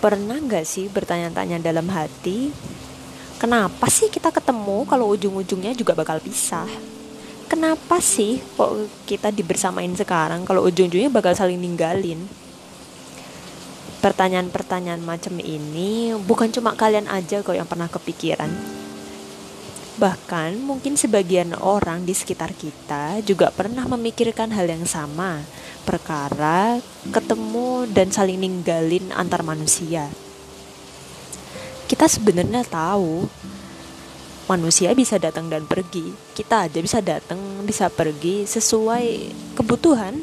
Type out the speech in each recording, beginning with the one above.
Pernah nggak sih bertanya-tanya dalam hati, kenapa sih kita ketemu kalau ujung-ujungnya juga bakal pisah? Kenapa sih kok kita dibersamain sekarang kalau ujung-ujungnya bakal saling ninggalin? Pertanyaan-pertanyaan macam ini bukan cuma kalian aja kok yang pernah kepikiran. Bahkan mungkin sebagian orang di sekitar kita juga pernah memikirkan hal yang sama perkara ketemu dan saling ninggalin antar manusia. Kita sebenarnya tahu manusia bisa datang dan pergi. Kita aja bisa datang, bisa pergi sesuai kebutuhan.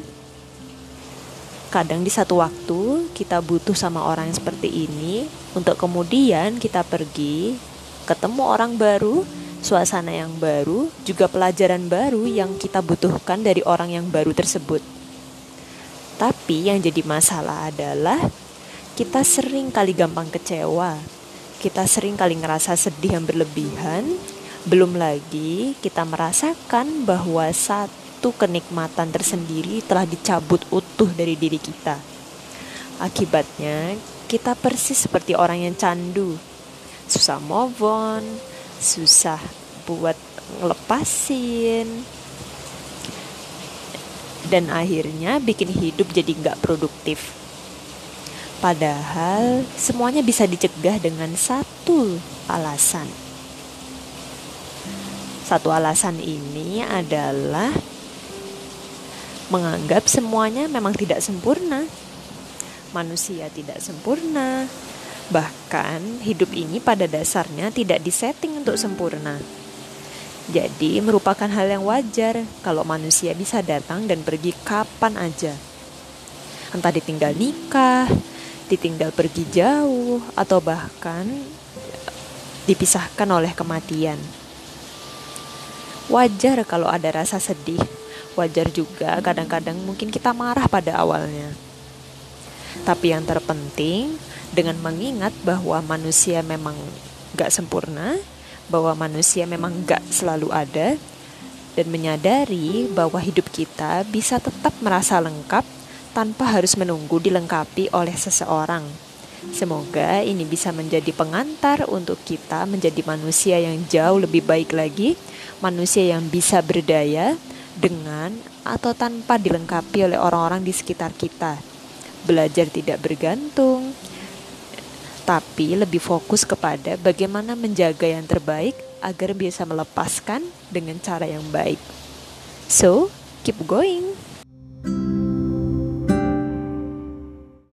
Kadang di satu waktu kita butuh sama orang yang seperti ini untuk kemudian kita pergi, ketemu orang baru, suasana yang baru, juga pelajaran baru yang kita butuhkan dari orang yang baru tersebut. Tapi yang jadi masalah adalah kita sering kali gampang kecewa. Kita sering kali ngerasa sedih yang berlebihan. Belum lagi kita merasakan bahwa satu kenikmatan tersendiri telah dicabut utuh dari diri kita. Akibatnya, kita persis seperti orang yang candu. Susah move on, susah buat ngelepasin, dan akhirnya bikin hidup jadi nggak produktif. Padahal semuanya bisa dicegah dengan satu alasan. Satu alasan ini adalah menganggap semuanya memang tidak sempurna. Manusia tidak sempurna. Bahkan hidup ini pada dasarnya tidak disetting untuk sempurna. Jadi merupakan hal yang wajar kalau manusia bisa datang dan pergi kapan aja. Entah ditinggal nikah, ditinggal pergi jauh, atau bahkan dipisahkan oleh kematian. Wajar kalau ada rasa sedih, wajar juga kadang-kadang mungkin kita marah pada awalnya. Tapi yang terpenting, dengan mengingat bahwa manusia memang gak sempurna, bahwa manusia memang gak selalu ada dan menyadari bahwa hidup kita bisa tetap merasa lengkap tanpa harus menunggu dilengkapi oleh seseorang. Semoga ini bisa menjadi pengantar untuk kita menjadi manusia yang jauh lebih baik lagi, manusia yang bisa berdaya dengan atau tanpa dilengkapi oleh orang-orang di sekitar kita. Belajar tidak bergantung, tapi lebih fokus kepada bagaimana menjaga yang terbaik agar bisa melepaskan dengan cara yang baik. So, keep going.